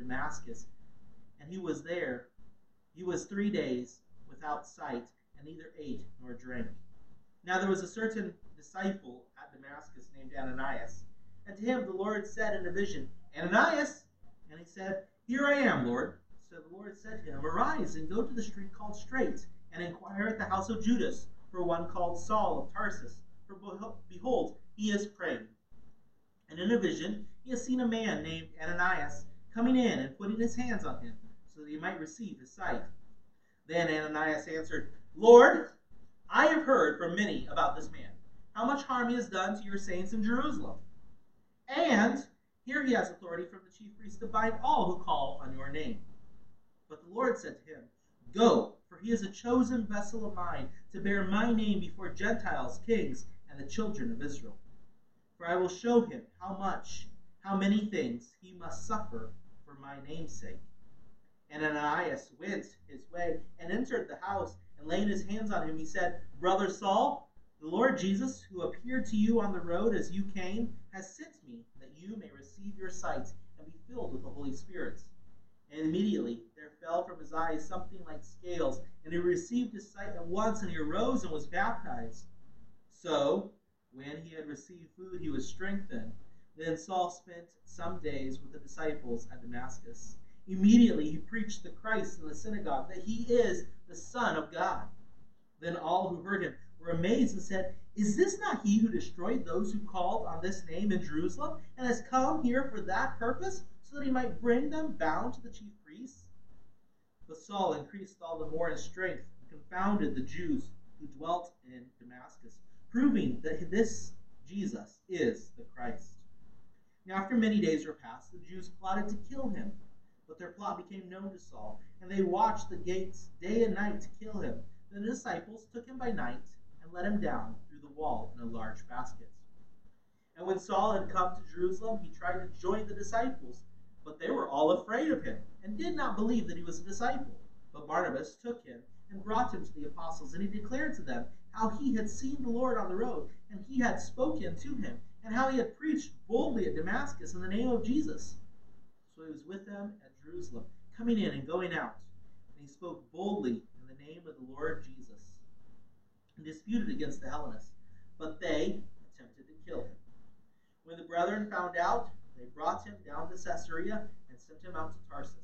Damascus, and he was there. He was three days without sight, and neither ate nor drank. Now there was a certain disciple at Damascus named Ananias, and to him the Lord said in a vision, Ananias! And he said, Here I am, Lord. So the Lord said to him, Arise and go to the street called Straight, and inquire at the house of Judas for one called Saul of Tarsus. For behold, he is praying. And in a vision, he has seen a man named Ananias coming in and putting his hands on him, so that he might receive his sight. Then Ananias answered, Lord, I have heard from many about this man, how much harm he has done to your saints in Jerusalem. And here he has authority from the chief priest to bind all who call on your name. But the Lord said to him, Go, for he is a chosen vessel of mine to bear my name before Gentiles, kings, and the children of Israel. For I will show him how much, how many things he must suffer my name's sake. And Ananias went his way and entered the house, and laying his hands on him, he said, Brother Saul, the Lord Jesus, who appeared to you on the road as you came, has sent me that you may receive your sight and be filled with the Holy Spirit. And immediately there fell from his eyes something like scales, and he received his sight at once, and he arose and was baptized. So, when he had received food, he was strengthened. Then Saul spent some days with the disciples at Damascus. Immediately he preached the Christ in the synagogue, that he is the Son of God. Then all who heard him were amazed and said, Is this not he who destroyed those who called on this name in Jerusalem, and has come here for that purpose, so that he might bring them bound to the chief priests? But Saul increased all the more in strength and confounded the Jews who dwelt in Damascus, proving that this Jesus is the Christ. Now, after many days were passed, the Jews plotted to kill him. But their plot became known to Saul, and they watched the gates day and night to kill him. Then the disciples took him by night and let him down through the wall in a large basket. And when Saul had come to Jerusalem, he tried to join the disciples, but they were all afraid of him and did not believe that he was a disciple. But Barnabas took him and brought him to the apostles, and he declared to them how he had seen the Lord on the road, and he had spoken to him, and how he had preached boldly at Damascus in the name of Jesus. So he was with them at Jerusalem, coming in and going out, and he spoke boldly in the name of the Lord Jesus and disputed against the Hellenists, but they attempted to kill him. When the brethren found out, they brought him down to Caesarea and sent him out to Tarsus.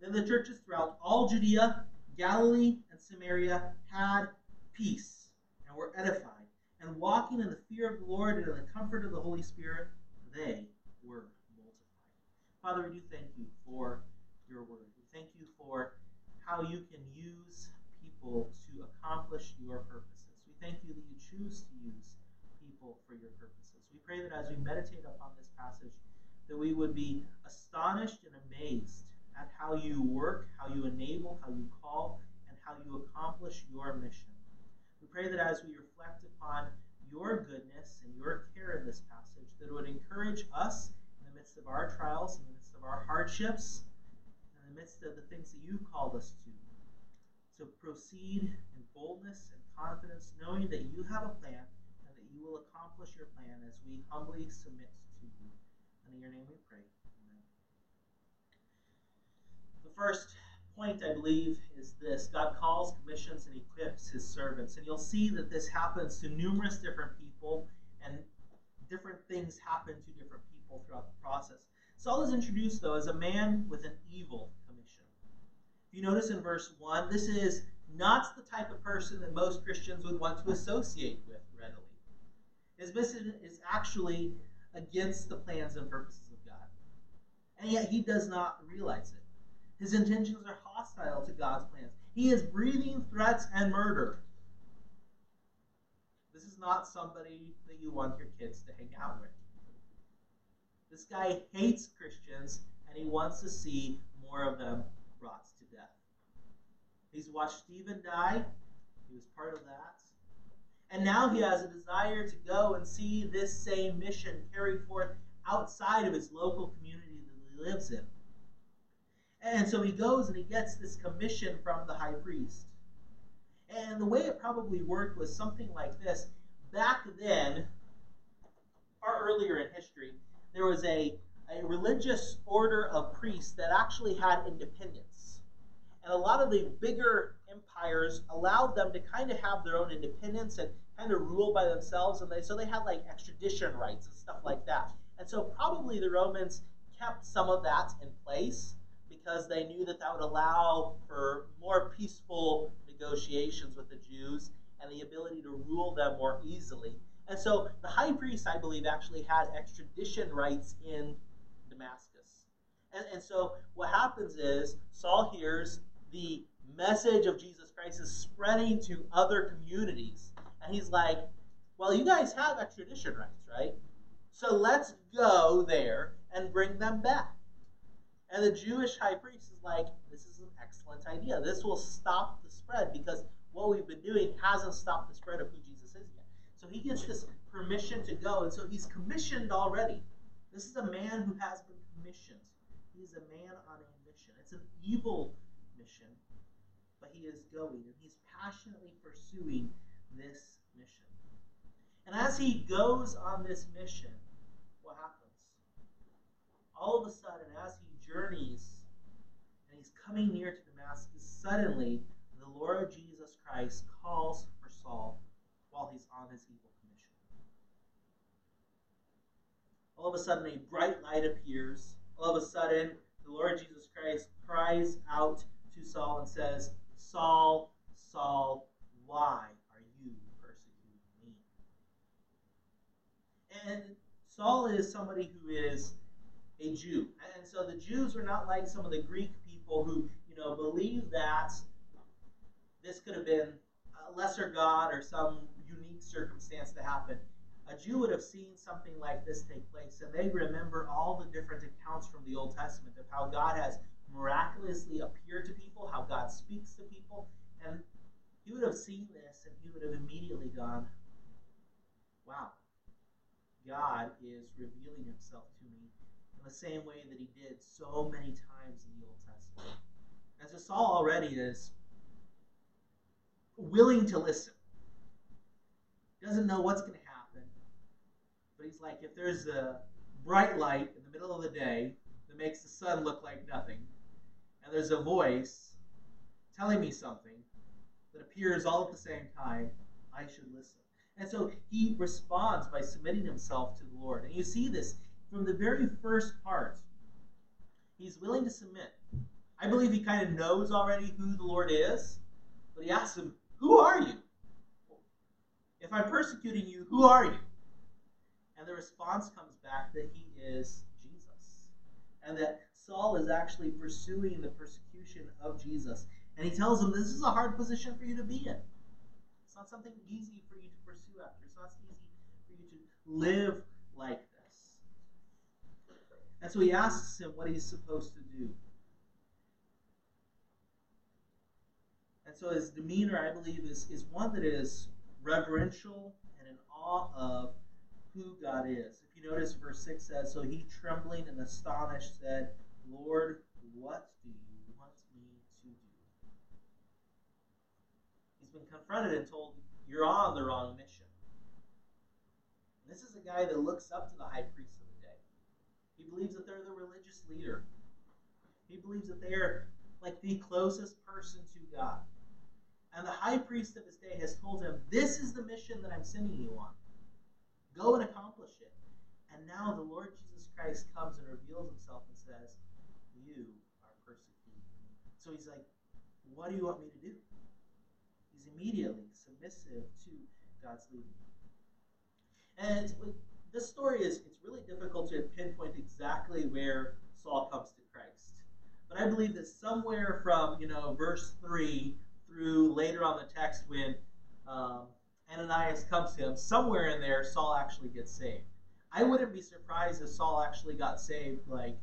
Then the churches throughout all Judea, Galilee, and Samaria had peace and were edified, and walking in the fear of the Lord and in the comfort of the Holy Spirit, they were multiplied. Father, we do thank you for your word. We thank you for how you can use people to accomplish your purposes. We thank you that you choose to use people for your purposes. We pray that as we meditate upon this passage, that we would be astonished and amazed at how you work, how you enable, how you call, and how you accomplish your mission. We pray that as we reflect upon your goodness and your care in this passage, that it would encourage us in the midst of our trials, in the midst of our hardships, in the midst of the things that you've called us to, to proceed in boldness and confidence, knowing that you have a plan and that you will accomplish your plan as we humbly submit to you. And in your name we pray. Amen. The first point, I believe, is this God calls, commissions, and equips his servants. And you'll see that this happens to numerous different people, and different things happen to different people throughout the process. Saul is introduced, though, as a man with an evil commission. if you notice in verse 1, this is not the type of person that most Christians would want to associate with readily. His mission is actually against the plans and purposes of God. And yet he does not realize it. His intentions are hostile to God's plans. He is breathing threats and murder. This is not somebody that you want your kids to hang out with. This guy hates Christians and he wants to see more of them brought to death. He's watched Stephen die. He was part of that. And now he has a desire to go and see this same mission carried forth outside of his local community that he lives in. And so he goes and he gets this commission from the high priest. And the way it probably worked was something like this. Back then, or earlier in history, there was a a religious order of priests that actually had independence. And a lot of the bigger empires allowed them to kind of have their own independence and kind of rule by themselves. And they, so they had like extradition rights and stuff like that. And so probably the Romans kept some of that in place because they knew that that would allow for more peaceful negotiations with the Jews and the ability to rule them more easily. And so the high priest, I believe, actually had extradition rights in Damascus. And, and so what happens is Saul hears the message of Jesus Christ is spreading to other communities. And he's like, well, you guys have extradition rights, right? So let's go there and bring them back. And the Jewish high priest is like, this is an excellent idea. This will stop the spread because what we've been doing hasn't stopped the spread of who Jesus is yet. So he gets this permission to go, and so he's commissioned already. This is a man who has been commissioned. He is a man on a mission. It's an evil mission, but he is going, and he's passionately pursuing this mission. And as he goes on this mission, what happens? All of a sudden, as he journeys and he's coming near to Damascus, suddenly the Lord Jesus Christ calls for Saul while he's on his evil commission. All of a sudden, a bright light appears. All of a sudden, the Lord Jesus Christ cries out to Saul and says, Saul, Saul, why are you persecuting me? And Saul is somebody who is a Jew. And so the Jews were not like some of the Greek people who, you know, believed that this could have been a lesser God or some unique circumstance to happen. A Jew would have seen something like this take place, and they remember all the different accounts from the Old Testament of how God has miraculously appeared to people, how God speaks to people, and he would have seen this and he would have immediately gone, Wow, God is revealing himself to me in the same way that he did so many times in the Old Testament. And so Saul already is willing to listen. Doesn't know what's going to happen, but he's like, if there's a bright light in the middle of the day that makes the sun look like nothing, and there's a voice telling me something that appears all at the same time, I should listen. And so he responds by submitting himself to the Lord. And you see this from the very first part. He's willing to submit. I believe he kind of knows already who the Lord is, but he asks him, Who are you? If I'm persecuting you, who are you? And the response comes back that he is Jesus. And that Saul is actually pursuing the persecution of Jesus. And he tells him, This is a hard position for you to be in. It's not something easy for you to pursue after. It's not easy for you to live like. And so he asks him what he's supposed to do. And so his demeanor, I believe, is, is one that is reverential and in awe of who God is. If you notice, verse 6 says, So he, trembling and astonished, said, Lord, what do you want me to do? He's been confronted and told, You're on the wrong mission. This is a guy that looks up to the high priest. He believes that they're the religious leader. He believes that they are like the closest person to God. And the high priest of his day has told him, This is the mission that I'm sending you on. Go and accomplish it. And now the Lord Jesus Christ comes and reveals himself and says, You are persecuting me. So he's like, What do you want me to do? He's immediately submissive to God's leading. And this story is it's really difficult to pinpoint exactly where Saul comes to Christ. But I believe that somewhere from, you know, verse 3 through later on the text when um, Ananias comes to him, somewhere in there, Saul actually gets saved. I wouldn't be surprised if Saul actually got saved, like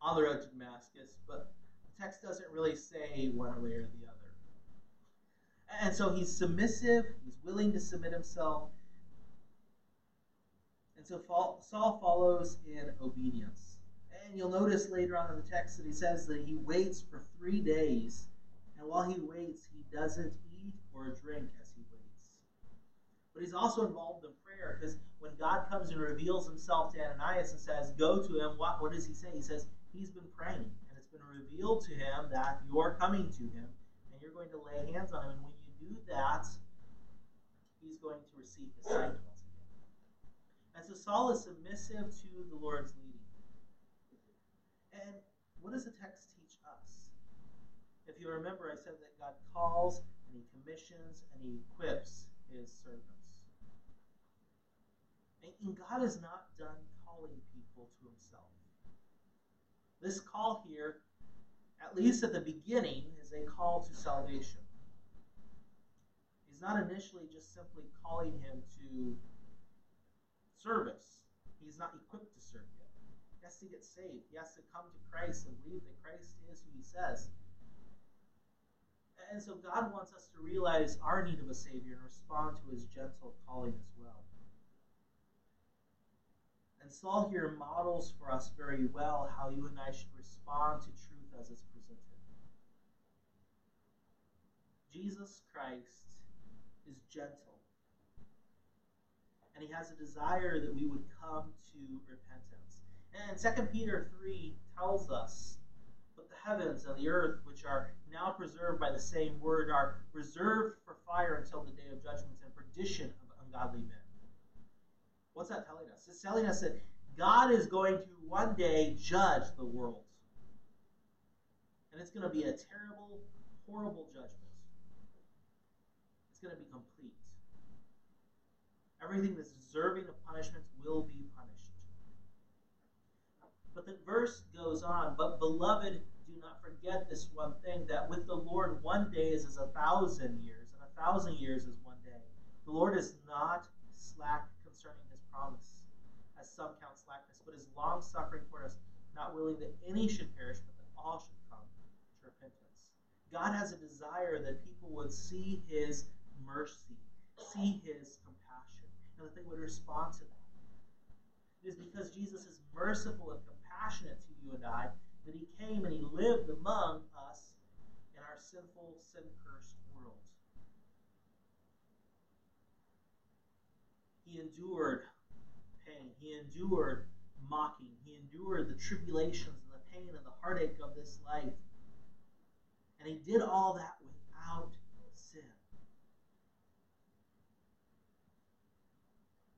on the road to Damascus, but the text doesn't really say one way or the other. And so he's submissive, he's willing to submit himself. And so Saul follows in obedience. And you'll notice later on in the text that he says that he waits for three days. And while he waits, he doesn't eat or drink as he waits. But he's also involved in prayer because when God comes and reveals himself to Ananias and says, Go to him, what, what does he say? He says, He's been praying, and it's been revealed to him that you're coming to him and you're going to lay hands on him. And when you do that, he's going to receive his sight. And so Saul is submissive to the Lord's leading. And what does the text teach us? If you remember, I said that God calls and he commissions and he equips his servants. And God is not done calling people to himself. This call here, at least at the beginning, is a call to salvation. He's not initially just simply calling him to service. He's not equipped to serve yet. He has to get saved. He has to come to Christ and believe that Christ is who he says. And so God wants us to realize our need of a Savior and respond to his gentle calling as well. And Saul here models for us very well how you and I should respond to truth as it's presented. Jesus Christ is gentle. And he has a desire that we would come to repentance. And 2 Peter 3 tells us, But the heavens and the earth, which are now preserved by the same word, are reserved for fire until the day of judgment and perdition of ungodly men. What's that telling us? It's telling us that God is going to one day judge the world. And it's going to be a terrible, horrible judgment. It's going to be complete. Everything that's deserving of punishment will be punished. But the verse goes on, but beloved, do not forget this one thing that with the Lord one day is as a thousand years, and a thousand years is one day. The Lord is not slack concerning his promise, as some count slackness, but is long suffering toward us, not willing that any should perish, but that all should come to repentance. God has a desire that people would see his mercy, see his and that they would respond to that. It is because Jesus is merciful and compassionate to you and I that he came and he lived among us in our sinful, sin cursed world. He endured pain, he endured mocking, he endured the tribulations and the pain and the heartache of this life. And he did all that without sin.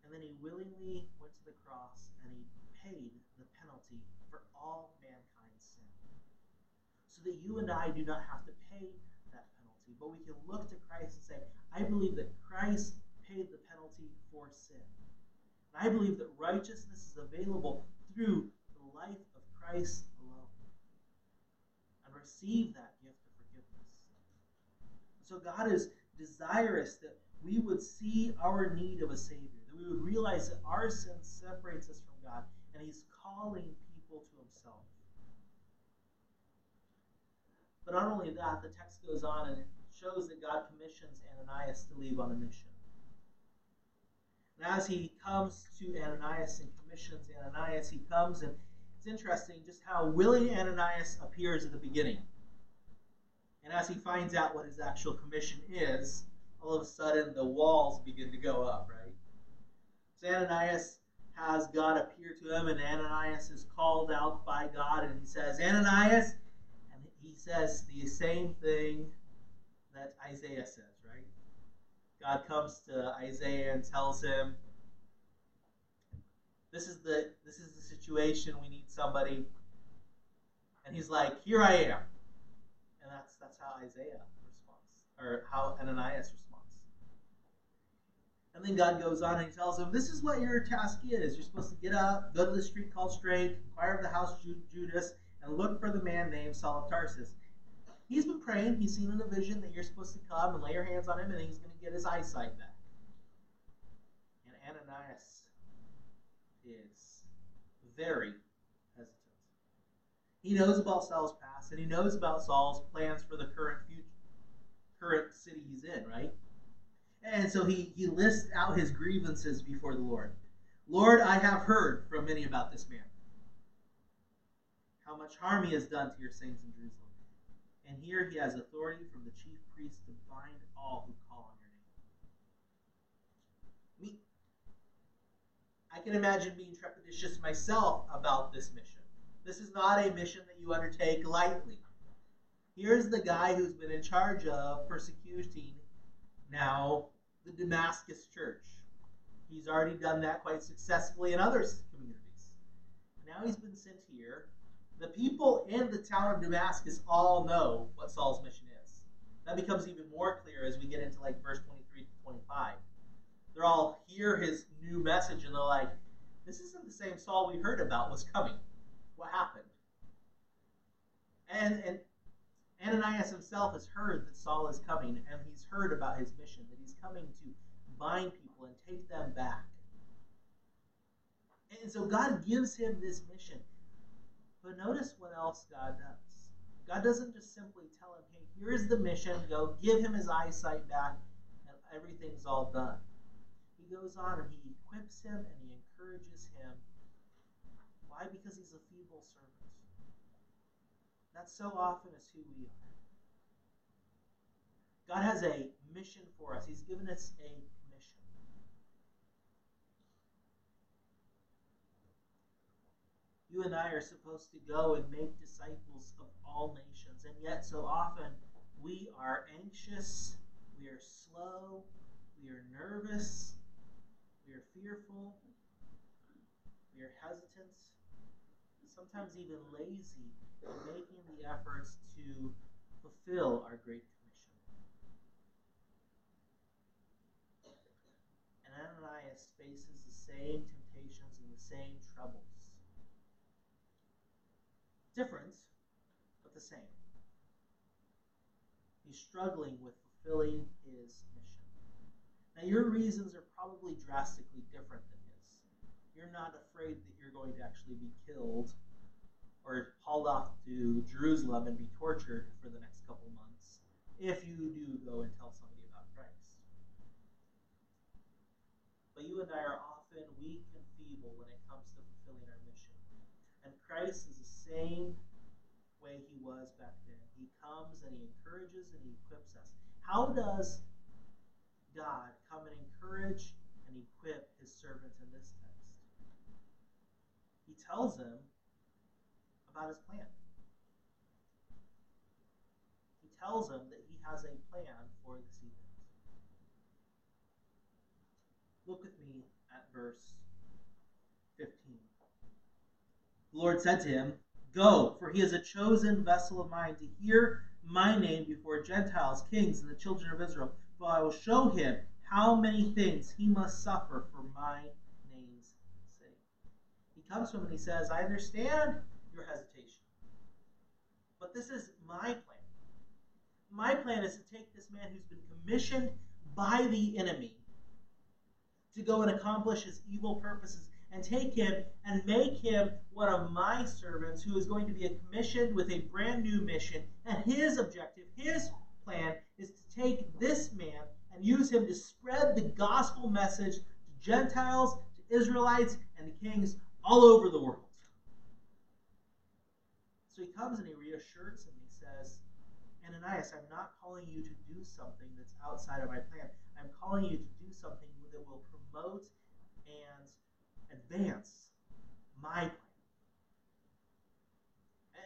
And then he willingly went to the cross and he paid the penalty for all mankind's sin. So that you and I do not have to pay that penalty, but we can look to Christ and say, I believe that Christ paid the penalty for sin. And I believe that righteousness is available through the life of Christ alone. And receive that gift of forgiveness. So God is desirous that we would see our need of a Savior, we would realize that our sin separates us from God, and He's calling people to Himself. But not only that, the text goes on and shows that God commissions Ananias to leave on a mission. And as he comes to Ananias and commissions Ananias, he comes and it's interesting just how willing Ananias appears at the beginning. And as he finds out what his actual commission is, all of a sudden the walls begin to go up, right? Ananias has God appear to him, and Ananias is called out by God, and he says, Ananias, and he says the same thing that Isaiah says, right? God comes to Isaiah and tells him, "This is the this is the situation. We need somebody." And he's like, "Here I am," and that's that's how Isaiah responds, or how Ananias responds. And then God goes on and he tells him, "This is what your task is. You're supposed to get up, go to the street called Straight, inquire of the house Judas, and look for the man named Saul of Tarsus." He's been praying. He's seen in a vision that you're supposed to come and lay your hands on him, and he's going to get his eyesight back. And Ananias is very hesitant. He knows about Saul's past, and he knows about Saul's plans for the current future, current city he's in, right? And so he, he lists out his grievances before the Lord. Lord, I have heard from many about this man, how much harm he has done to your saints in Jerusalem. And here he has authority from the chief priest to bind all who call on your name. Me, I can imagine being trepidatious myself about this mission. This is not a mission that you undertake lightly. Here's the guy who's been in charge of persecuting now the Damascus church. He's already done that quite successfully in other communities. Now he's been sent here. The people in the town of Damascus all know what Saul's mission is. That becomes even more clear as we get into like verse 23 to 25. They're all hear his new message and they're like, this isn't the same Saul we heard about was coming. What happened? And and Ananias himself has heard that Saul is coming, and he's heard about his mission, that he's coming to bind people and take them back. And so God gives him this mission. But notice what else God does. God doesn't just simply tell him, hey, here's the mission, go give him his eyesight back, and everything's all done. He goes on and he equips him and he encourages him. Why? Because he's a feeble servant. That so often is who we are. God has a mission for us. He's given us a mission. You and I are supposed to go and make disciples of all nations, and yet so often we are anxious, we are slow, we are nervous, we are fearful, we are hesitant, sometimes even lazy in making the efforts to fulfill our Great Commission. And Ananias faces the same temptations and the same troubles. Different, but the same. He's struggling with fulfilling his mission. Now, your reasons are probably drastically different than. You're not afraid that you're going to actually be killed or hauled off to Jerusalem and be tortured for the next couple months if you do go and tell somebody about Christ. But you and I are often weak and feeble when it comes to fulfilling our mission. And Christ is the same way he was back then. He comes and he encourages and he equips us. How does God come and encourage and equip his servants in this text? Tells him about his plan. He tells him that he has a plan for this event. Look with me at verse 15. The Lord said to him, Go, for he is a chosen vessel of mine to hear my name before Gentiles, kings, and the children of Israel. For I will show him how many things he must suffer for my comes to him and he says, I understand your hesitation. But this is my plan. My plan is to take this man who's been commissioned by the enemy to go and accomplish his evil purposes and take him and make him one of my servants who is going to be commissioned with a brand new mission. And his objective, his plan, is to take this man and use him to spread the gospel message to Gentiles, to Israelites, and to kings all over the world. So he comes and he reassures him. And he says, Ananias, I'm not calling you to do something that's outside of my plan. I'm calling you to do something that will promote and advance my plan.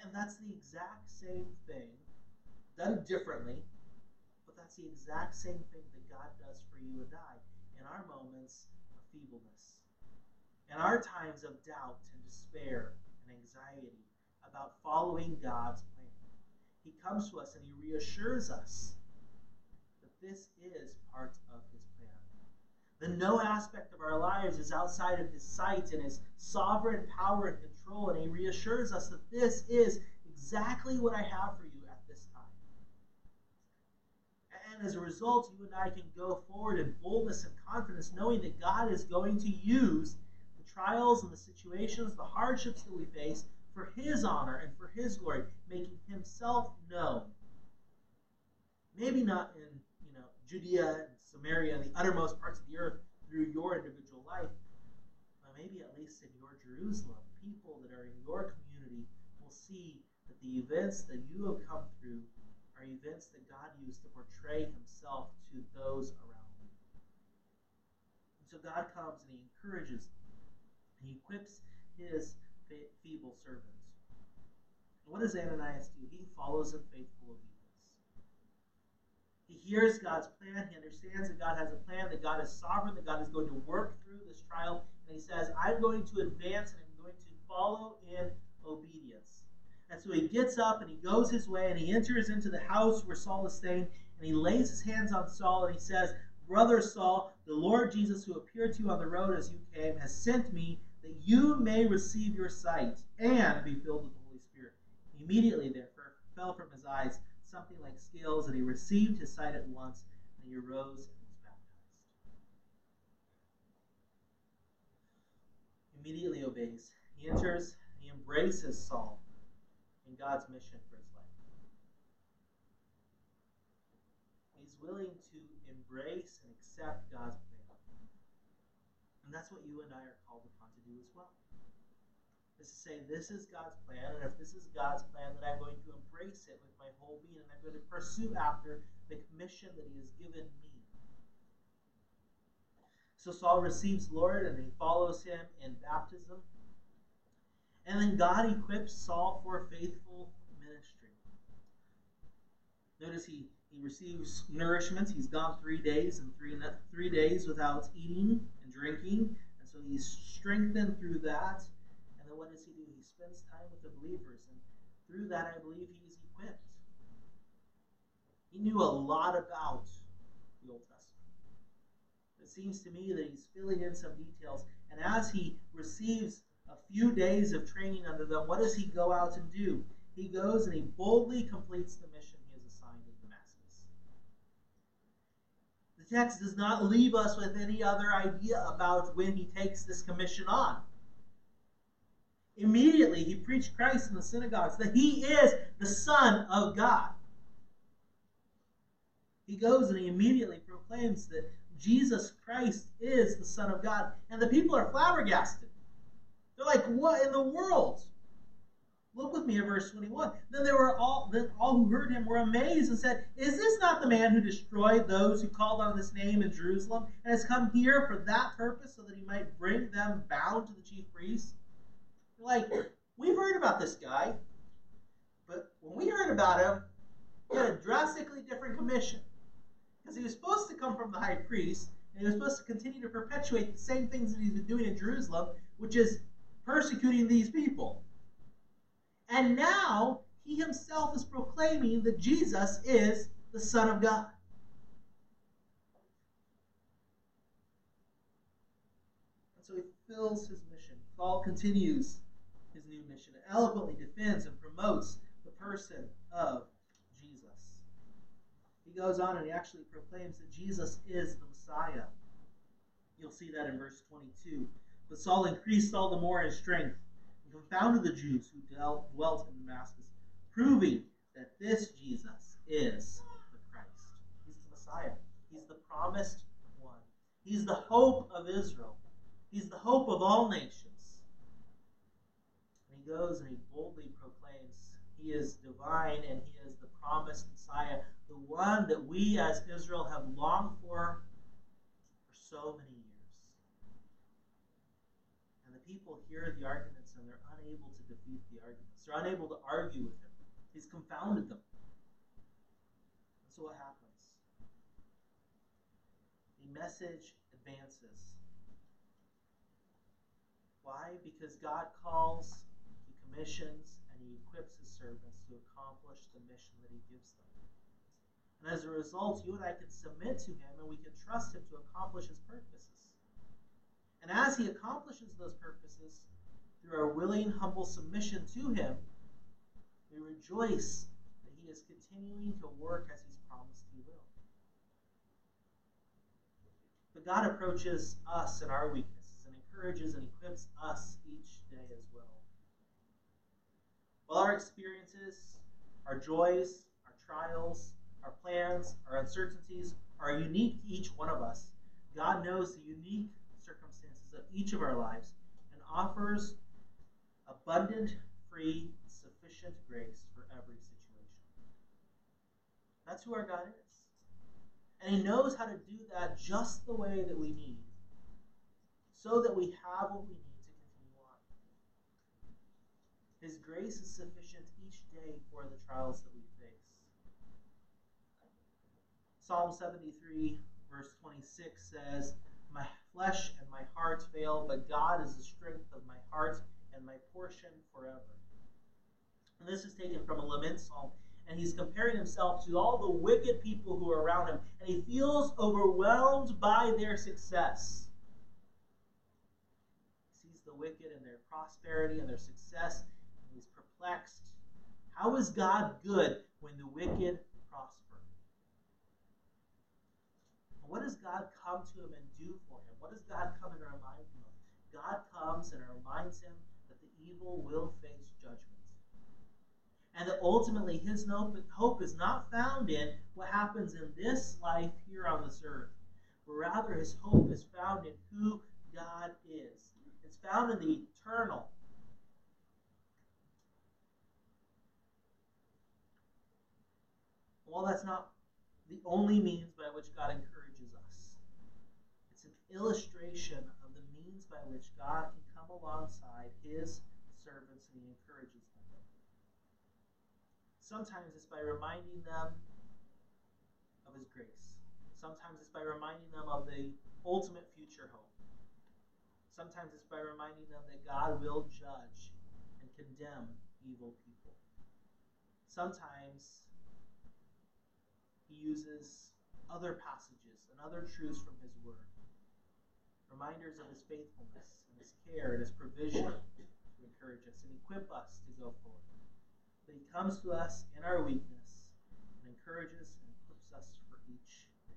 And that's the exact same thing, done differently, but that's the exact same thing that God does for you and I in our moments of feebleness, in our times of doubt and despair and anxiety about following God's plan. He comes to us and he reassures us that this is part of his plan. That no aspect of our lives is outside of his sight and his sovereign power and control, and he reassures us that this is exactly what I have for you at this time. And as a result, you and I can go forward in boldness and confidence, knowing that God is going to use trials and the situations, the hardships that we face for his honor and for his glory, making himself known. Maybe not in you know Judea and Samaria and the uttermost parts of the earth through your individual life, but maybe at least in your Jerusalem, people that are in your community will see that the events that you have come through are events that God used to portray himself to those around you. And so God comes and he encourages, he equips his feeble servants. And what does Ananias do? He follows in faithful obedience. He hears God's plan. He understands that God has a plan, that God is sovereign, that God is going to work through this trial. And he says, I'm going to advance and I'm going to follow in obedience. And so he gets up and he goes his way and he enters into the house where Saul is staying and he lays his hands on Saul and he says, Brother Saul, the Lord Jesus, who appeared to you on the road as you came, has sent me that you may receive your sight and be filled with the Holy Spirit. Immediately, therefore, fell from his eyes something like scales, and he received his sight at once, and he arose and was baptized. Immediately obeys. He enters, he embraces Saul in God's mission for his life. He's willing to embrace and accept God's plan. And that's what you and I are called to as well. This is say, this is God's plan, and if this is God's plan, then I'm going to embrace it with my whole being, and I'm going to pursue after the commission that He has given me. So Saul receives Lord, and he follows him in baptism. And then God equips Saul for a faithful ministry. Notice he, he receives nourishment. He's gone three days and three, three days without eating and drinking. So he's strengthened through that. And then what does he do? He spends time with the believers. And through that, I believe he's equipped. He knew a lot about the Old Testament. It seems to me that he's filling in some details. And as he receives a few days of training under them, what does he go out and do? He goes and he boldly completes the mission he is assigned in Damascus. The text does not leave us with any other idea about when he takes this commission on. Immediately, he preached Christ in the synagogues that he is the Son of God. He goes and he immediately proclaims that Jesus Christ is the Son of God. And the people are flabbergasted. They're like, what in the world? Look with me at verse 21. Then they were all then all who heard him were amazed and said, Is this not the man who destroyed those who called on this name in Jerusalem and has come here for that purpose so that he might bring them bound to the chief priests? Like, we've heard about this guy, but when we heard about him, he had a drastically different commission. Because he was supposed to come from the high priest, and he was supposed to continue to perpetuate the same things that he's been doing in Jerusalem, which is persecuting these people. And now he himself is proclaiming that Jesus is the Son of God. And so he fills his mission. Paul continues his new mission, eloquently defends and promotes the person of Jesus. He goes on and he actually proclaims that Jesus is the Messiah. You'll see that in verse 22. But Saul increased all the more in strength confounded the Jews who dwelt in Damascus, proving that this Jesus is the Christ. He's the Messiah. He's the promised one. He's the hope of Israel. He's the hope of all nations. And he goes and he boldly proclaims he is divine and he is the promised Messiah, the one that we as Israel have longed for for so many years And the people hear the arguments and they're unable to defeat the arguments. They're unable to argue with him. He's confounded them. And so what happens? The message advances. Why? Because God calls, He commissions, and He equips His servants to accomplish the mission that He gives them. And as a result, you and I can submit to Him and we can trust Him to accomplish His purposes. And as he accomplishes those purposes through our willing, humble submission to him, we rejoice that he is continuing to work as he's promised he will. But God approaches us in our weaknesses and encourages and equips us each day as well. While our experiences, our joys, our trials, our plans, our uncertainties are unique to each one of us, God knows the unique circumstances of each of our lives and offers abundant, free, sufficient grace for every situation. That's who our God is. And He knows how to do that just the way that we need so that we have what we need to continue on. His grace is sufficient each day for the trials that we face. Psalm 73, verse 26 says, My flesh and my heart fail, but God is the strength of my heart and my portion forever. And this is taken from a lament psalm and he's comparing himself to all the wicked people who are around him, and he feels overwhelmed by their success. He sees the wicked and their prosperity and their success, and he's perplexed. How is God good when the wicked prosper? What does God come to him and do for him? What does God come and remind him of? God comes and reminds him evil will face judgment and that ultimately his hope is not found in what happens in this life here on this earth, but rather his hope is found in who God is. It's found in the eternal. Well, that's not the only means by which God encourages us. It's an illustration of the means by which God can come alongside his servants and he encourages them. Sometimes it's by reminding them of His grace. Sometimes it's by reminding them of the ultimate future hope. Sometimes it's by reminding them that God will judge and condemn evil people. Sometimes He uses other passages and other truths from His Word, reminders of His faithfulness and His care and His provision to encourage us and equip us to go forward that he comes to us in our weakness and encourages and equips us for each day.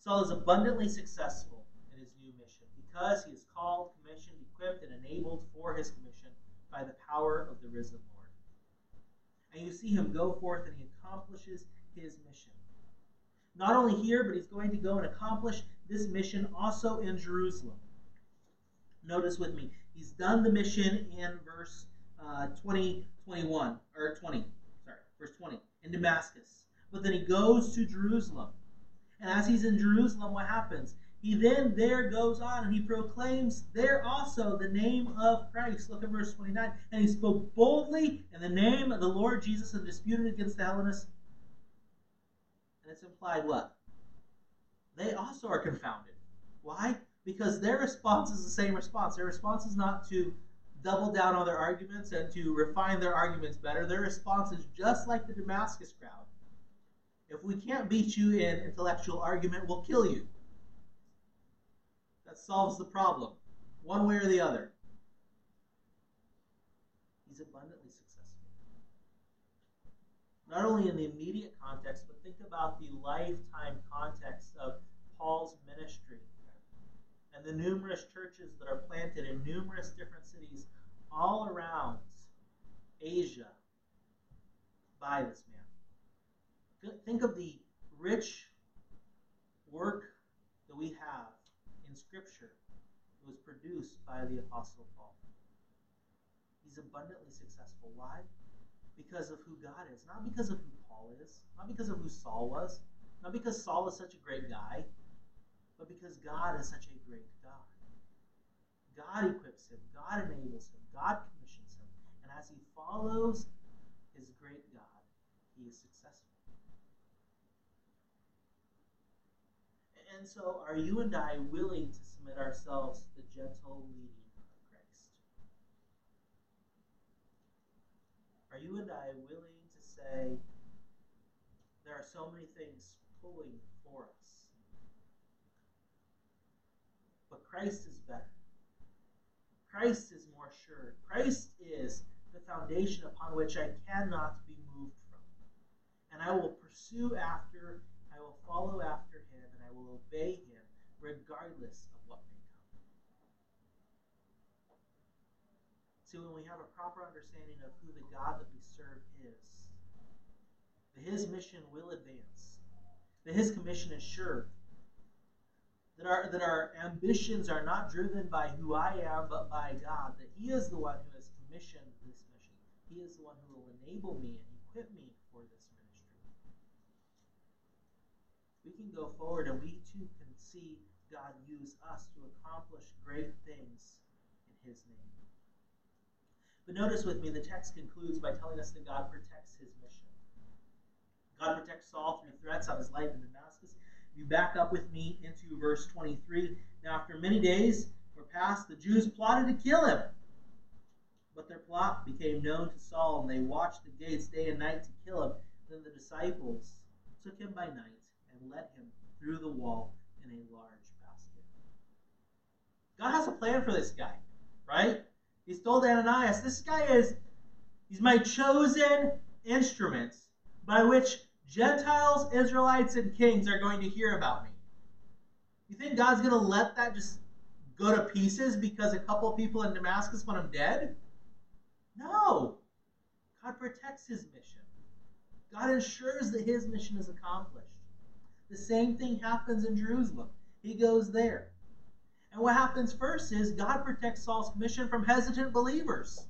Saul is abundantly successful in his new mission because he is called, commissioned, equipped, and enabled for his commission by the power of the risen Lord. And you see him go forth and he accomplishes his mission. Not only here, but he's going to go and accomplish this mission also in Jerusalem. Notice with me, he's done the mission in verse uh, 20, 21, or 20, sorry, verse 20, in Damascus. But then he goes to Jerusalem. And as he's in Jerusalem, what happens? He then there goes on and he proclaims there also the name of Christ. Look at verse 29. And he spoke boldly in the name of the Lord Jesus and disputed against the Hellenists. And it's implied what? They also are confounded. Why? Because their response is the same response. Their response is not to double down on their arguments and to refine their arguments better. Their response is just like the Damascus crowd. If we can't beat you in intellectual argument, we'll kill you. That solves the problem, one way or the other. He's abundantly successful. Not only in the immediate context, but think about the lifetime context of Paul's ministry and the numerous churches that are planted in numerous different cities all around Asia by this man. Think of the rich work that we have in Scripture that was produced by the Apostle Paul. He's abundantly successful. Why? Because of who God is. Not because of who Paul is. Not because of who Saul was. Not because Saul is such a great guy but because God is such a great God. God equips him, God enables him, God commissions him, and as he follows his great God, he is successful. And so, are you and I willing to submit ourselves to the gentle leading of Christ? Are you and I willing to say, there are so many things pulling for us? Christ is better. Christ is more sure. Christ is the foundation upon which I cannot be moved from. And I will pursue after, I will follow after him, and I will obey him regardless of what may come. See, when we have a proper understanding of who the God that we serve is, that his mission will advance, that his commission is sure, that our, that our ambitions are not driven by who I am, but by God, that He is the one who has commissioned this mission. He is the one who will enable me and equip me for this ministry. We can go forward and we too can see God use us to accomplish great things in His name. But notice with me, the text concludes by telling us that God protects His mission. God protects Saul through threats on his life in Damascus. You back up with me into verse 23, now after many days were passed, the Jews plotted to kill him. But their plot became known to Saul, and they watched the gates day and night to kill him. Then the disciples took him by night and led him through the wall in a large basket. God has a plan for this guy, right? He's told Ananias, this guy is, he's my chosen instrument by which Gentiles, Israelites, and kings are going to hear about me. You think God's going to let that just go to pieces because a couple people in Damascus want him dead? No. God protects his mission. God ensures that his mission is accomplished. The same thing happens in Jerusalem. He goes there. And what happens first is God protects Saul's mission from hesitant believers.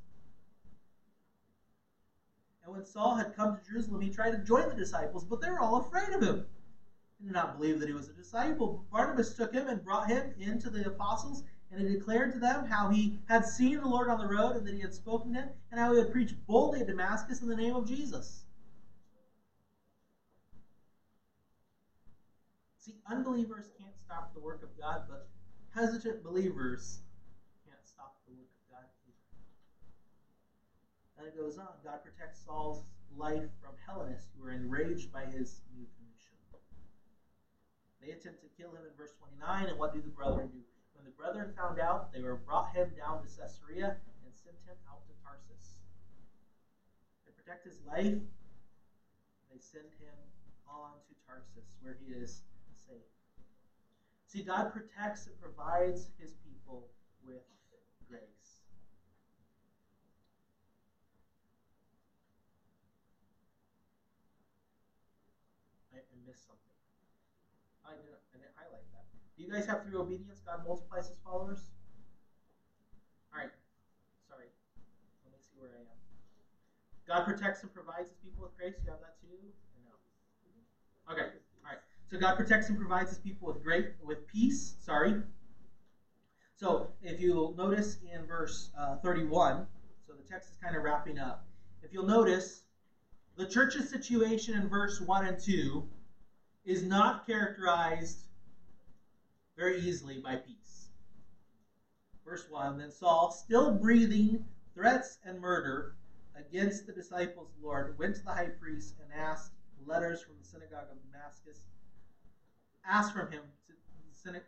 And when Saul had come to Jerusalem, he tried to join the disciples, but they were all afraid of him. They did not believe that he was a disciple. Barnabas took him and brought him into the apostles, and he declared to them how he had seen the Lord on the road, and that he had spoken to him, and how he had preached boldly at Damascus in the name of Jesus. See, unbelievers can't stop the work of God, but hesitant believers can't stop the work of God either. And it goes on. God protects Saul's life from Hellenists who are enraged by his new commission. They attempt to kill him in verse 29, and what do the brethren do? When the brethren found out, they were brought him down to Caesarea and sent him out to Tarsus. To protect his life, they send him on to Tarsus, where he is safe. See, God protects and provides his people with grace. I, I something. I didn't, I didn't highlight that. Do you guys have through obedience God multiplies his followers? Alright. Sorry. Let me see where I am. God protects and provides his people with grace. You have that too? no? Okay. Alright. So God protects and provides his people with great with peace. Sorry. So if you'll notice in verse uh, 31, so the text is kind of wrapping up. If you'll notice, the church's situation in verse 1 and 2 is not characterized very easily by peace. Verse 1 Then Saul, still breathing threats and murder against the disciples of the Lord, went to the high priest and asked letters from the synagogue of Damascus asked from him to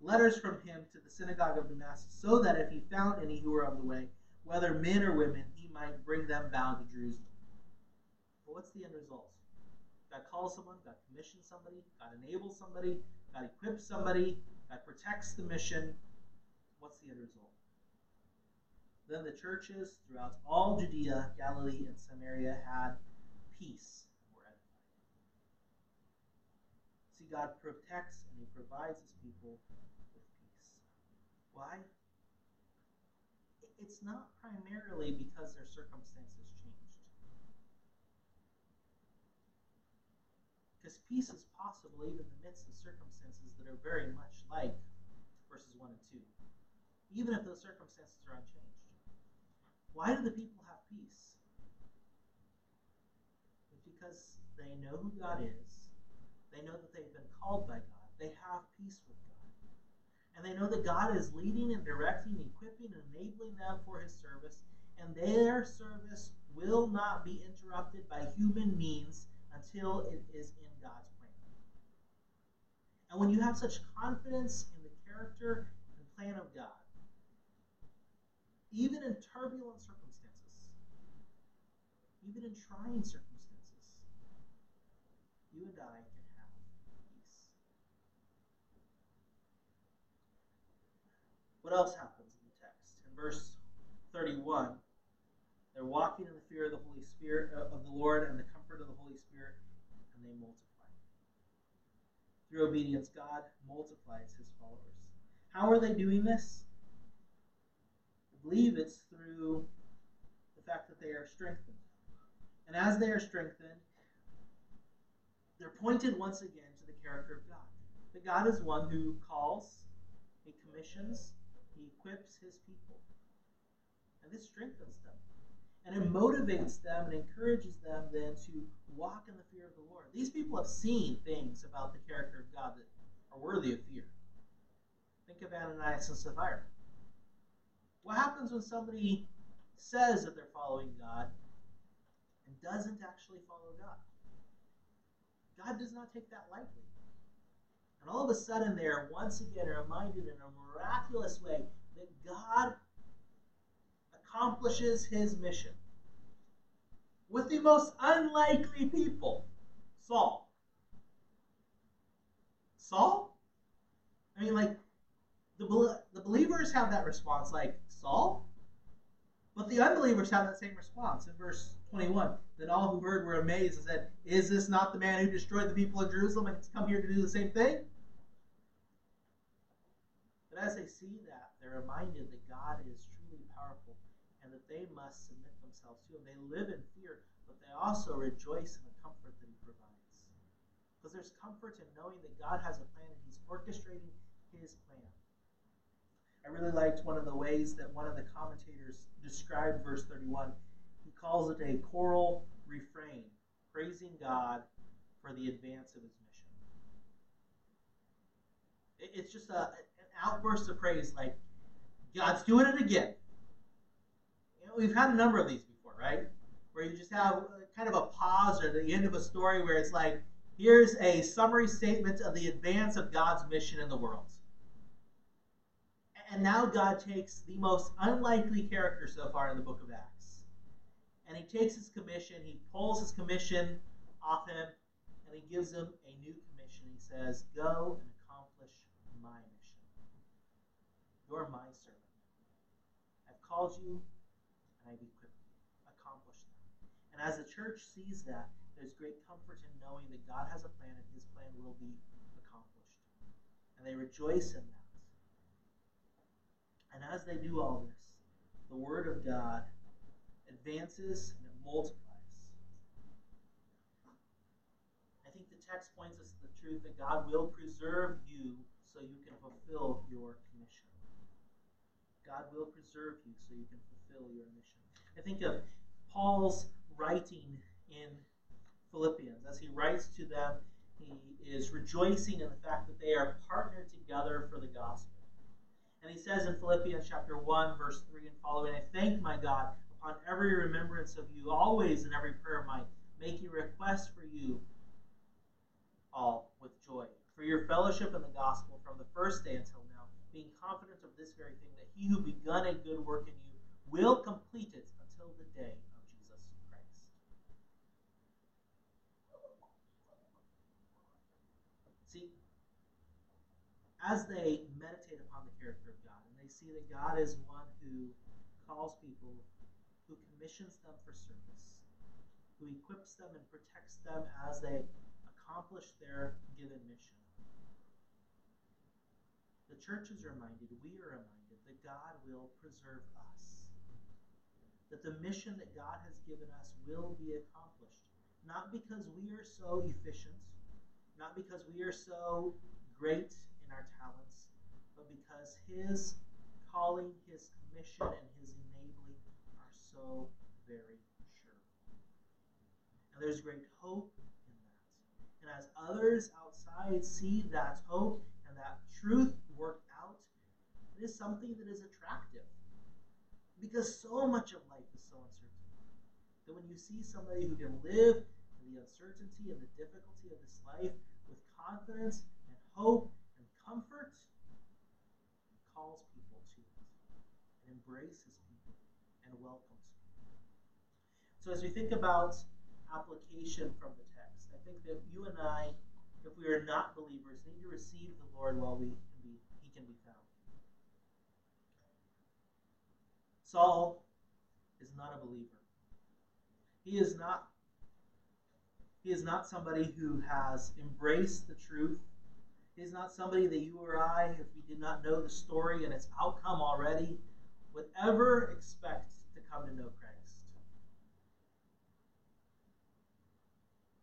letters from him to the synagogue of Damascus, so that if he found any who were on the way, whether men or women, he might bring them bound to Jerusalem. But what's the end result? God calls someone, God commissions somebody, God enables somebody, God equips somebody, God protects the mission. What's the end result? Then the churches throughout all Judea, Galilee, and Samaria had peace See, God protects and He provides His people with peace. Why? It's not primarily because their circumstances Because peace is possible even in the midst of circumstances that are very much like verses 1 and 2, even if those circumstances are unchanged. Why do the people have peace? It's because they know who God is they know that they've been called by God. They have peace with God. And they know that God is leading and directing, equipping, and enabling them for his service. And their service will not be interrupted by human means until it is in God's plan. And when you have such confidence in the character and plan of God, even in turbulent circumstances, even in trying circumstances, you and I can have peace. What else happens in the text? In verse 31, they're walking in the fear of the Holy Spirit uh, of the Lord and the comfort of the Holy Spirit, and they multiply. Through obedience, God multiplies his followers. How are they doing this? I believe it's through the fact that they are strengthened. And as they are strengthened, they're pointed once again to the character of God. That God is one who calls, He commissions, he equips his people. And this strengthens them. And it motivates them and encourages them then to walk in the fear of the Lord. These people have seen things about the character of God that are worthy of fear. Think of Ananias and Sapphira. What happens when somebody says that they're following God and doesn't actually follow God? God does not take that lightly. And all of a sudden, they're once again reminded in a miraculous way that God accomplishes his mission with the most unlikely people Saul. Saul? I mean, like, the, the believers have that response, like, Saul? But the unbelievers have that same response. In verse 21, then all who heard were amazed and said, Is this not the man who destroyed the people of Jerusalem and has come here to do the same thing? But as they see that, they're reminded that God is truly powerful and that they must submit themselves to Him. They live in fear, but they also rejoice in the comfort that He provides. Because there's comfort in knowing that God has a plan and He's orchestrating His plan. I really liked one of the ways that one of the commentators described verse 31. He calls it a choral refrain, praising God for the advance of his mission. It's just a, an outburst of praise, like, God's doing it again. We've had a number of these before, right? Where you just have uh, kind of a pause or the end of a story where it's like, here's a summary statement of the advance of God's mission in the world. And now God takes the most unlikely character so far in the book of Acts. And he takes his commission, he pulls his commission off him, and he gives him a new commission. He says, Go and accomplish my mission. You're my servant. I've called you, and equipped you. Accomplish that. And as the church sees that, there's great comfort in knowing that God has a plan and his plan will be accomplished. And they rejoice in that. And as they do all this, the Word of God advances and it multiplies. I think the text points us to the truth that God will preserve you so you can fulfill your commission. God will preserve you so you can fulfill your mission. I think of Paul's writing in Philippians. As he writes to them, he is rejoicing in the fact that they are partnered together for the gospel. And he says in Philippians chapter 1, verse 3 and following, I thank my God upon every remembrance of you, always in every prayer of mine, making request for you all with joy, for your fellowship in the gospel from the first day until now, being confident of this very thing, that he who begun a good work in you will complete it until the day of Jesus Christ. See, as they meditate upon the character of God and they see that God is one who calls people, who commissions them for service, who equips them and protects them as they accomplish their given mission. The church is reminded, we are reminded, that God will preserve us. That the mission that God has given us will be accomplished. Not because we are so efficient, not because we are so great in our talents, but because His calling, His commission, and His enabling are so very sure. And there's great hope in that. And as others outside see that hope and that truth worked out, it is something that is attractive. Because so much of life is so uncertain. That when you see somebody who can live in the uncertainty and the difficulty of this life with confidence and hope and comfort, calls people to it, and embraces people, and welcomes people. So as we think about application from the text, I think that you and I, if we are not believers, need to receive the Lord while we can be, he can be found. Saul is not a believer. He is not he is not somebody who has embraced the truth He is not somebody that you or I, if we did not know the story and its outcome already, would ever expect to come to know Christ.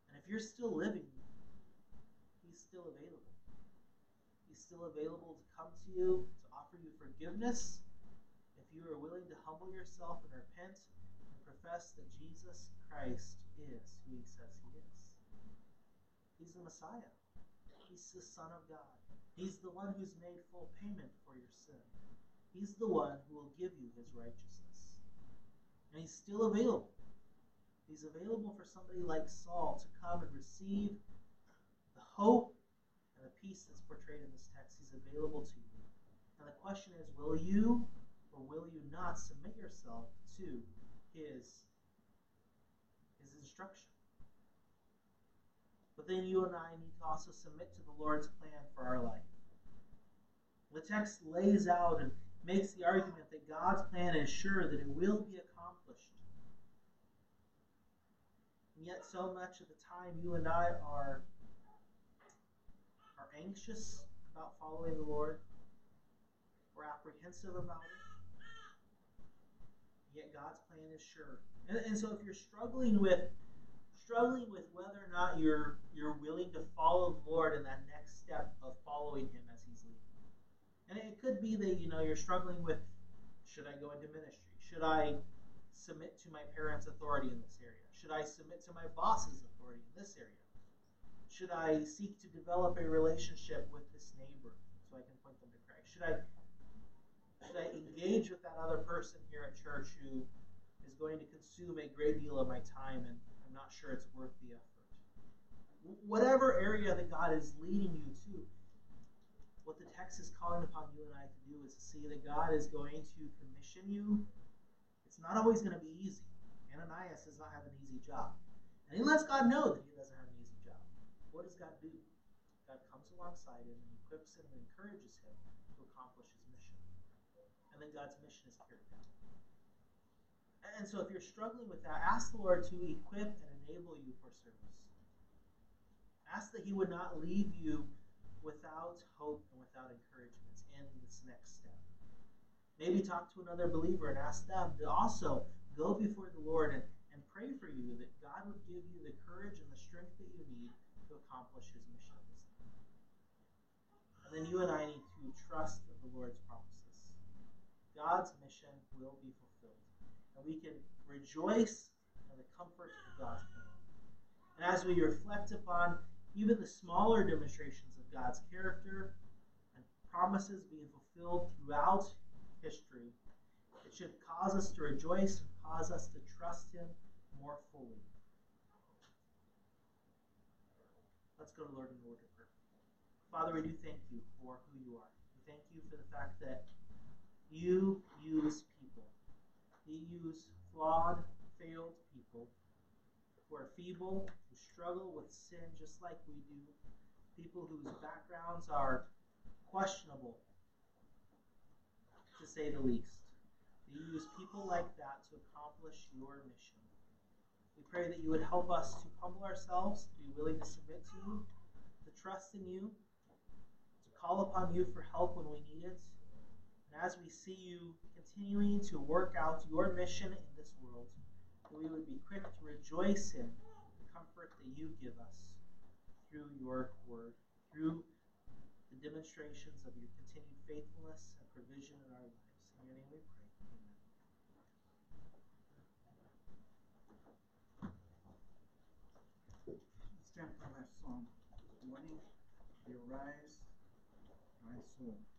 And if you're still living, He's still available. He's He's still available to come to you, to offer you forgiveness. If you are willing to humble yourself and repent and profess that Jesus Christ is who he says he is. He's the Messiah. He's the Son of God. He's the one who's made full payment for your sin. He's the one who will give you his righteousness. And he's still available. He's available for somebody like Saul to come and receive the hope and the peace that's portrayed in this text. He's available to you. And the question is will you or will you not submit yourself to his, his instruction? But then you and I need to also submit to the Lord's plan for our life. The text lays out and makes the argument that God's plan is sure that it will be accomplished. And yet, so much of the time, you and I are, are anxious about following the Lord. We're apprehensive about it. Yet God's plan is sure. And, and so, if you're struggling with struggling with whether or not you're you're willing to follow the Lord in that next step of following Him as He's leading, and it could be that you know you're struggling with should I go into ministry? Should I submit to my parents' authority in this area? Should I submit to my boss's authority in this area? Should I seek to develop a relationship with this neighbor so I can point them to Christ? Should I should I engage with that other person here at church who is going to consume a great deal of my time and I'm not sure it's worth the effort? Whatever area that God is leading you to, what the text is calling upon you and I to do is to see that God is going to commission you. It's not always going to be easy. Ananias does not have an easy job. And he lets God know that he doesn't have an easy job. What does God do? God comes alongside him and equips him and encourages him to accomplish his. And then God's mission is carried out. And so if you're struggling with that, ask the Lord to equip and enable you for service. Ask that he would not leave you without hope and without encouragement in this next step. Maybe talk to another believer and ask them to also go before the Lord and, and pray for you that God would give you the courage and the strength that you need to accomplish his mission And then you and I need to trust the Lord's promises. God's mission will be fulfilled. And we can rejoice in the comfort of God's plan. And as we reflect upon even the smaller demonstrations of God's character and promises being fulfilled throughout history, it should cause us to rejoice and cause us to trust Him more fully. Let's go to Lord in prayer. Father, we do thank you for who you are. We thank you for the fact that you use people. You use flawed, failed people who are feeble, who struggle with sin just like we do, people whose backgrounds are questionable, to say the least. You use people like that to accomplish your mission. We pray that you would help us to humble ourselves, to be willing to submit to you, to trust in you, to call upon you for help when we need it. And as we see you continuing to work out your mission in this world, we would be quick to rejoice in the comfort that you give us through your word, through the demonstrations of your continued faithfulness and provision in our lives. In your name we pray. stand for our song morning. Arise, my soul.